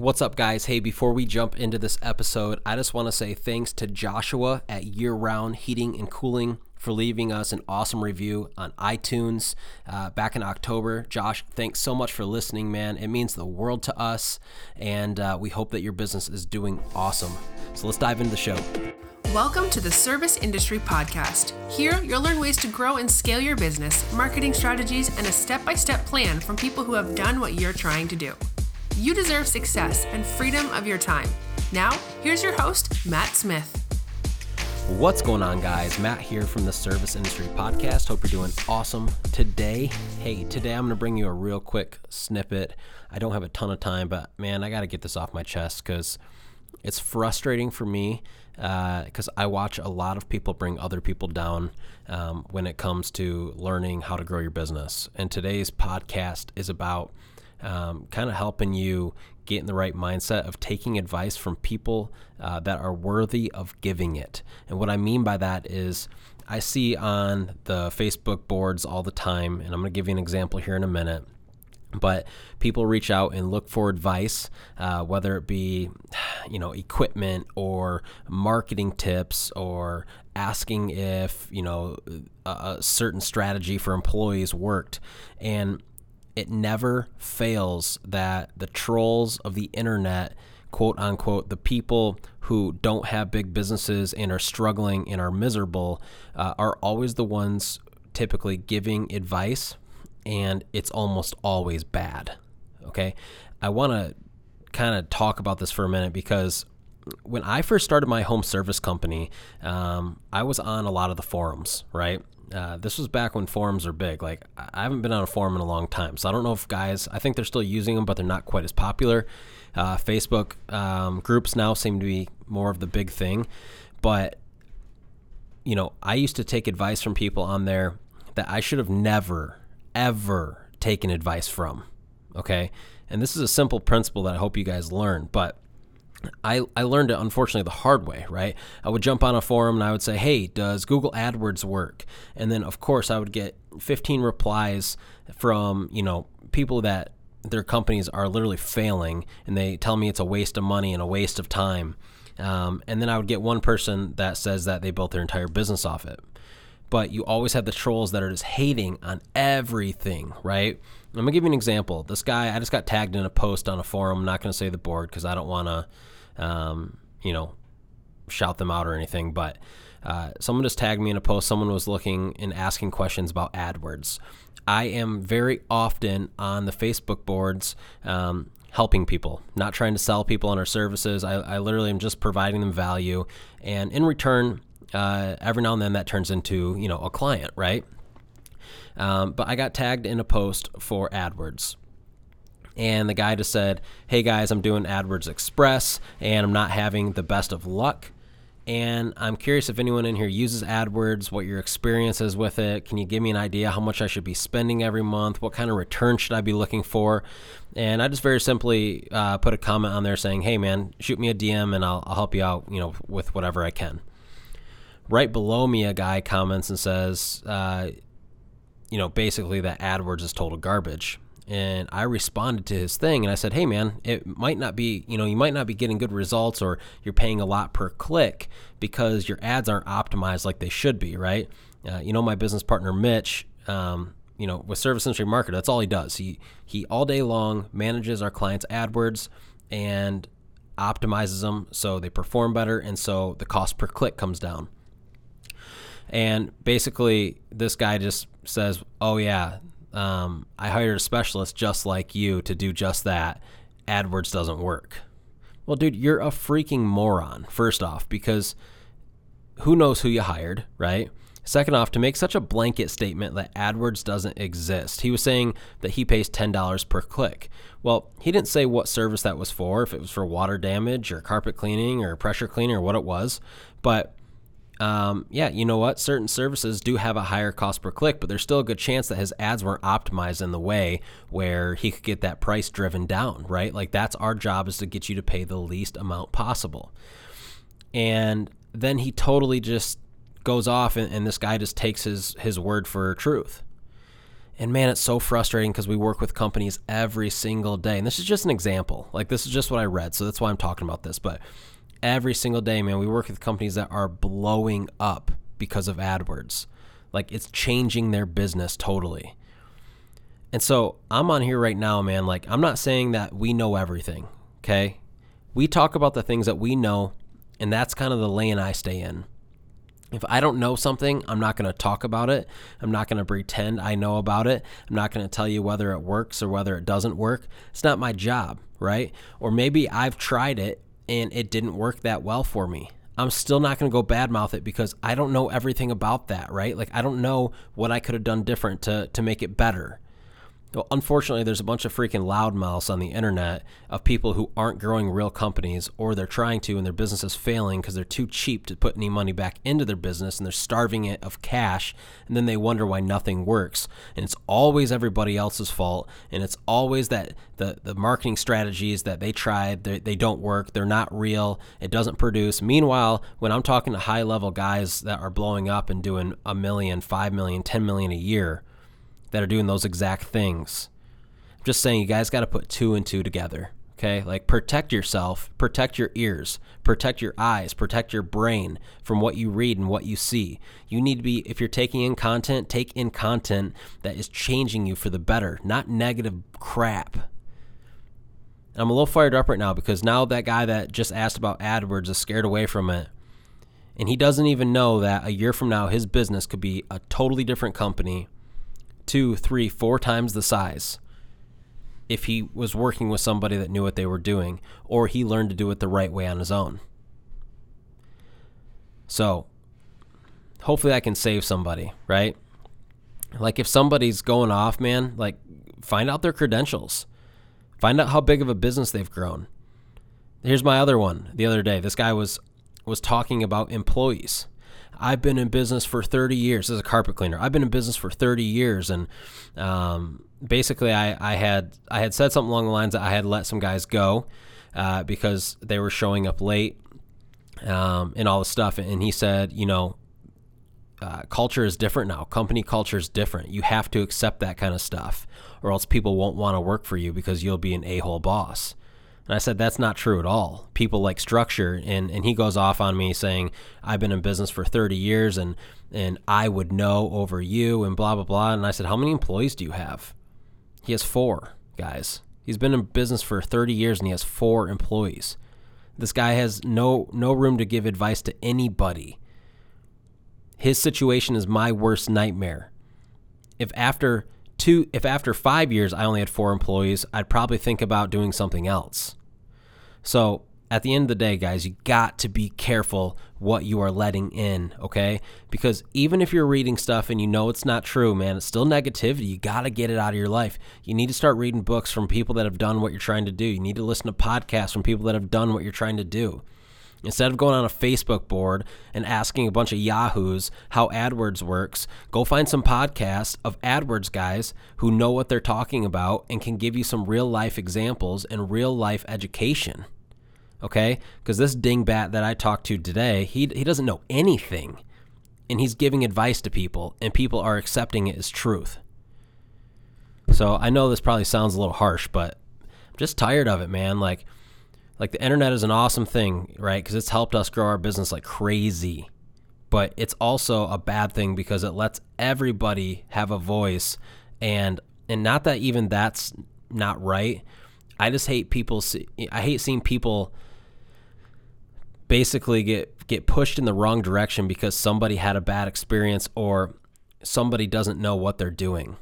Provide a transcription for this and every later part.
What's up, guys? Hey, before we jump into this episode, I just want to say thanks to Joshua at Year Round Heating and Cooling for leaving us an awesome review on iTunes uh, back in October. Josh, thanks so much for listening, man. It means the world to us, and uh, we hope that your business is doing awesome. So let's dive into the show. Welcome to the Service Industry Podcast. Here, you'll learn ways to grow and scale your business, marketing strategies, and a step by step plan from people who have done what you're trying to do. You deserve success and freedom of your time. Now, here's your host, Matt Smith. What's going on, guys? Matt here from the Service Industry Podcast. Hope you're doing awesome today. Hey, today I'm going to bring you a real quick snippet. I don't have a ton of time, but man, I got to get this off my chest because it's frustrating for me because uh, I watch a lot of people bring other people down um, when it comes to learning how to grow your business. And today's podcast is about um, kind of helping you get in the right mindset of taking advice from people uh, that are worthy of giving it. And what I mean by that is, I see on the Facebook boards all the time, and I'm going to give you an example here in a minute. But people reach out and look for advice, uh, whether it be, you know, equipment or marketing tips or asking if you know a, a certain strategy for employees worked. And it never fails that the trolls of the internet, quote unquote, the people who don't have big businesses and are struggling and are miserable, uh, are always the ones typically giving advice, and it's almost always bad. Okay. I want to kind of talk about this for a minute because when I first started my home service company, um, I was on a lot of the forums, right? Uh, this was back when forums are big. Like I haven't been on a forum in a long time, so I don't know if guys. I think they're still using them, but they're not quite as popular. Uh, Facebook um, groups now seem to be more of the big thing, but you know, I used to take advice from people on there that I should have never, ever taken advice from. Okay, and this is a simple principle that I hope you guys learn, but I, I learned it unfortunately the hard way, right? I would jump on a forum and I would say, Hey, does Google AdWords work? And then, of course, I would get 15 replies from, you know, people that their companies are literally failing and they tell me it's a waste of money and a waste of time. Um, and then I would get one person that says that they built their entire business off it. But you always have the trolls that are just hating on everything, right? I'm gonna give you an example. This guy, I just got tagged in a post on a forum. I'm not gonna say the board because I don't want to, um, you know, shout them out or anything. But uh, someone just tagged me in a post. Someone was looking and asking questions about AdWords. I am very often on the Facebook boards. Um, helping people, not trying to sell people on our services. I, I literally am just providing them value, and in return, uh, every now and then that turns into you know a client, right? Um, but I got tagged in a post for AdWords. And the guy just said, Hey guys, I'm doing AdWords Express and I'm not having the best of luck. And I'm curious if anyone in here uses AdWords, what your experience is with it. Can you give me an idea how much I should be spending every month? What kind of return should I be looking for? And I just very simply uh, put a comment on there saying, "Hey man, shoot me a DM and I'll, I'll help you out, you know, with whatever I can." Right below me, a guy comments and says, uh, you know, basically that AdWords is total garbage. And I responded to his thing and I said, hey, man, it might not be, you know, you might not be getting good results or you're paying a lot per click because your ads aren't optimized like they should be, right? Uh, you know, my business partner, Mitch, um, you know, with Service Industry Marketer, that's all he does. He, he all day long manages our clients' AdWords and optimizes them so they perform better and so the cost per click comes down. And basically, this guy just says, "Oh yeah, um, I hired a specialist just like you to do just that. AdWords doesn't work." Well, dude, you're a freaking moron. First off, because who knows who you hired, right? Second off, to make such a blanket statement that AdWords doesn't exist. He was saying that he pays $10 per click. Well, he didn't say what service that was for, if it was for water damage or carpet cleaning or pressure cleaning or what it was. But um, yeah, you know what? Certain services do have a higher cost per click, but there's still a good chance that his ads weren't optimized in the way where he could get that price driven down, right? Like that's our job is to get you to pay the least amount possible. And then he totally just goes off and, and this guy just takes his his word for truth. And man, it's so frustrating because we work with companies every single day. And this is just an example. Like, this is just what I read. So that's why I'm talking about this. But every single day, man, we work with companies that are blowing up because of AdWords. Like, it's changing their business totally. And so I'm on here right now, man. Like, I'm not saying that we know everything, okay? We talk about the things that we know, and that's kind of the lane I stay in. If I don't know something, I'm not going to talk about it. I'm not going to pretend I know about it. I'm not going to tell you whether it works or whether it doesn't work. It's not my job, right? Or maybe I've tried it and it didn't work that well for me. I'm still not going to go badmouth it because I don't know everything about that, right? Like I don't know what I could have done different to to make it better. Well, unfortunately, there's a bunch of freaking loudmouths on the internet of people who aren't growing real companies or they're trying to and their business is failing because they're too cheap to put any money back into their business and they're starving it of cash and then they wonder why nothing works. And it's always everybody else's fault and it's always that the, the marketing strategies that they tried, they, they don't work, they're not real, it doesn't produce. Meanwhile, when I'm talking to high level guys that are blowing up and doing a million, five million, ten million a year, that are doing those exact things. I'm just saying, you guys got to put two and two together. Okay, like protect yourself, protect your ears, protect your eyes, protect your brain from what you read and what you see. You need to be, if you're taking in content, take in content that is changing you for the better, not negative crap. I'm a little fired up right now because now that guy that just asked about AdWords is scared away from it. And he doesn't even know that a year from now, his business could be a totally different company two, three, four times the size if he was working with somebody that knew what they were doing or he learned to do it the right way on his own. So, hopefully I can save somebody, right? Like if somebody's going off, man, like find out their credentials. Find out how big of a business they've grown. Here's my other one. The other day, this guy was was talking about employees I've been in business for 30 years as a carpet cleaner. I've been in business for 30 years, and um, basically, I, I had I had said something along the lines that I had let some guys go uh, because they were showing up late um, and all the stuff. And he said, you know, uh, culture is different now. Company culture is different. You have to accept that kind of stuff, or else people won't want to work for you because you'll be an a hole boss. And I said, that's not true at all. People like structure. And, and he goes off on me saying, I've been in business for 30 years and, and I would know over you and blah, blah, blah. And I said, how many employees do you have? He has four, guys. He's been in business for 30 years and he has four employees. This guy has no, no room to give advice to anybody. His situation is my worst nightmare. If after two if after 5 years I only had 4 employees, I'd probably think about doing something else. So at the end of the day, guys, you got to be careful what you are letting in, okay? Because even if you're reading stuff and you know it's not true, man, it's still negativity. You got to get it out of your life. You need to start reading books from people that have done what you're trying to do. You need to listen to podcasts from people that have done what you're trying to do. Instead of going on a Facebook board and asking a bunch of yahoos how AdWords works, go find some podcasts of AdWords guys who know what they're talking about and can give you some real life examples and real life education. Okay? Because this dingbat that I talked to today, he, he doesn't know anything. And he's giving advice to people, and people are accepting it as truth. So I know this probably sounds a little harsh, but I'm just tired of it, man. Like, like the internet is an awesome thing, right? Because it's helped us grow our business like crazy. But it's also a bad thing because it lets everybody have a voice, and and not that even that's not right. I just hate people. See, I hate seeing people basically get get pushed in the wrong direction because somebody had a bad experience or somebody doesn't know what they're doing.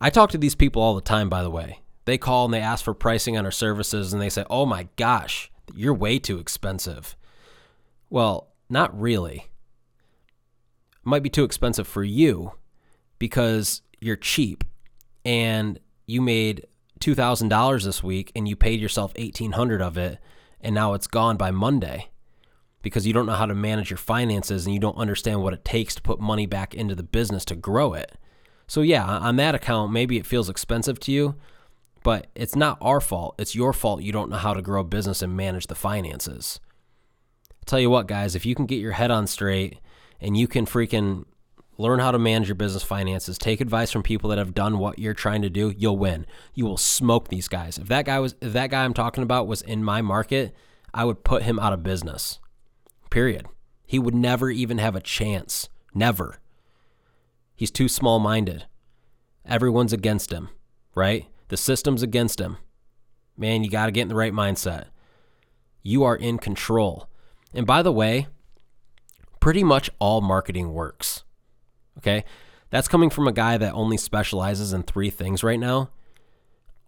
I talk to these people all the time, by the way. They call and they ask for pricing on our services and they say, oh my gosh, you're way too expensive. Well, not really. It might be too expensive for you because you're cheap and you made $2,000 this week and you paid yourself 1800 of it and now it's gone by Monday because you don't know how to manage your finances and you don't understand what it takes to put money back into the business to grow it. So yeah, on that account maybe it feels expensive to you, but it's not our fault. It's your fault you don't know how to grow a business and manage the finances. I'll tell you what, guys, if you can get your head on straight and you can freaking learn how to manage your business finances, take advice from people that have done what you're trying to do, you'll win. You will smoke these guys. If that guy was if that guy I'm talking about was in my market, I would put him out of business. Period. He would never even have a chance. Never. He's too small-minded. Everyone's against him, right? The system's against him. Man, you got to get in the right mindset. You are in control. And by the way, pretty much all marketing works. Okay? That's coming from a guy that only specializes in three things right now.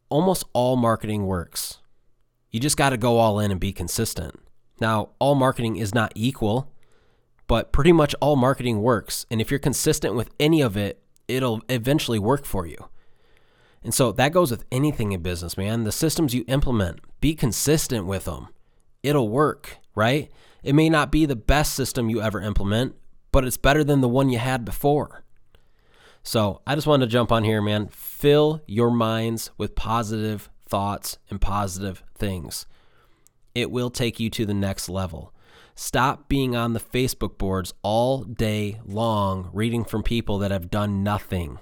Almost all marketing works. You just got to go all in and be consistent. Now, all marketing is not equal, but pretty much all marketing works. And if you're consistent with any of it, it'll eventually work for you. And so that goes with anything in business, man. The systems you implement, be consistent with them. It'll work, right? It may not be the best system you ever implement, but it's better than the one you had before. So I just wanted to jump on here, man. Fill your minds with positive thoughts and positive things. It will take you to the next level. Stop being on the Facebook boards all day long reading from people that have done nothing.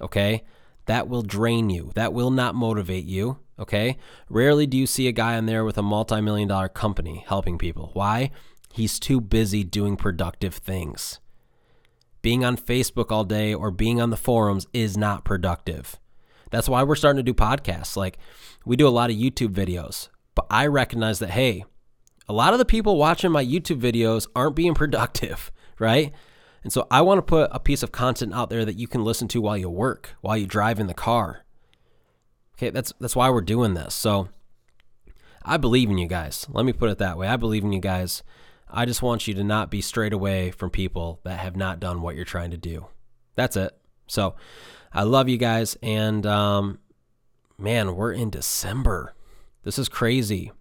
Okay? That will drain you. That will not motivate you. Okay? Rarely do you see a guy on there with a multi million dollar company helping people. Why? He's too busy doing productive things. Being on Facebook all day or being on the forums is not productive. That's why we're starting to do podcasts. Like, we do a lot of YouTube videos, but I recognize that, hey, a lot of the people watching my YouTube videos aren't being productive, right? And so I want to put a piece of content out there that you can listen to while you work, while you drive in the car. Okay, that's that's why we're doing this. So I believe in you guys. Let me put it that way. I believe in you guys. I just want you to not be straight away from people that have not done what you're trying to do. That's it. So I love you guys. And um, man, we're in December. This is crazy.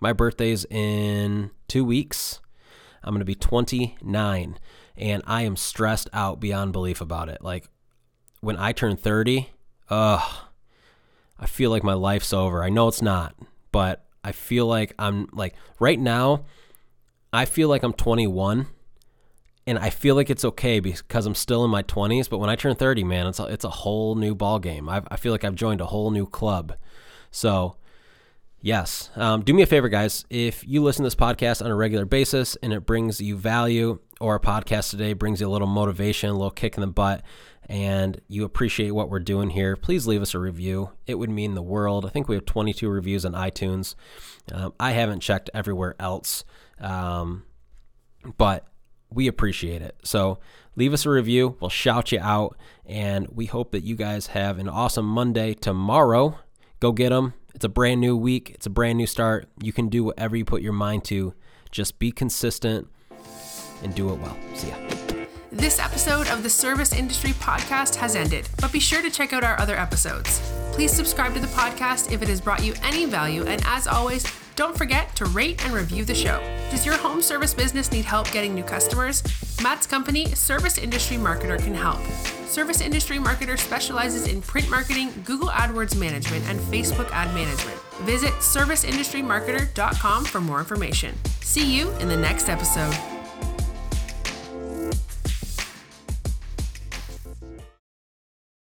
My birthday's in two weeks. I'm going to be 29 and I am stressed out beyond belief about it. Like when I turn 30, ugh, I feel like my life's over. I know it's not, but I feel like I'm like right now, I feel like I'm 21 and I feel like it's okay because I'm still in my 20s. But when I turn 30, man, it's a, it's a whole new ball game. I, I feel like I've joined a whole new club. So, yes, um, do me a favor, guys. If you listen to this podcast on a regular basis and it brings you value, or a podcast today brings you a little motivation, a little kick in the butt, and you appreciate what we're doing here, please leave us a review. It would mean the world. I think we have 22 reviews on iTunes. Um, I haven't checked everywhere else, um, but we appreciate it. So leave us a review. We'll shout you out. And we hope that you guys have an awesome Monday tomorrow. Go get them. It's a brand new week, it's a brand new start. You can do whatever you put your mind to. Just be consistent and do it well. See ya. This episode of the Service Industry Podcast has ended, but be sure to check out our other episodes. Please subscribe to the podcast if it has brought you any value, and as always, don't forget to rate and review the show. Does your home service business need help getting new customers? Matt's company, Service Industry Marketer, can help. Service Industry Marketer specializes in print marketing, Google AdWords management, and Facebook ad management. Visit serviceindustrymarketer.com for more information. See you in the next episode.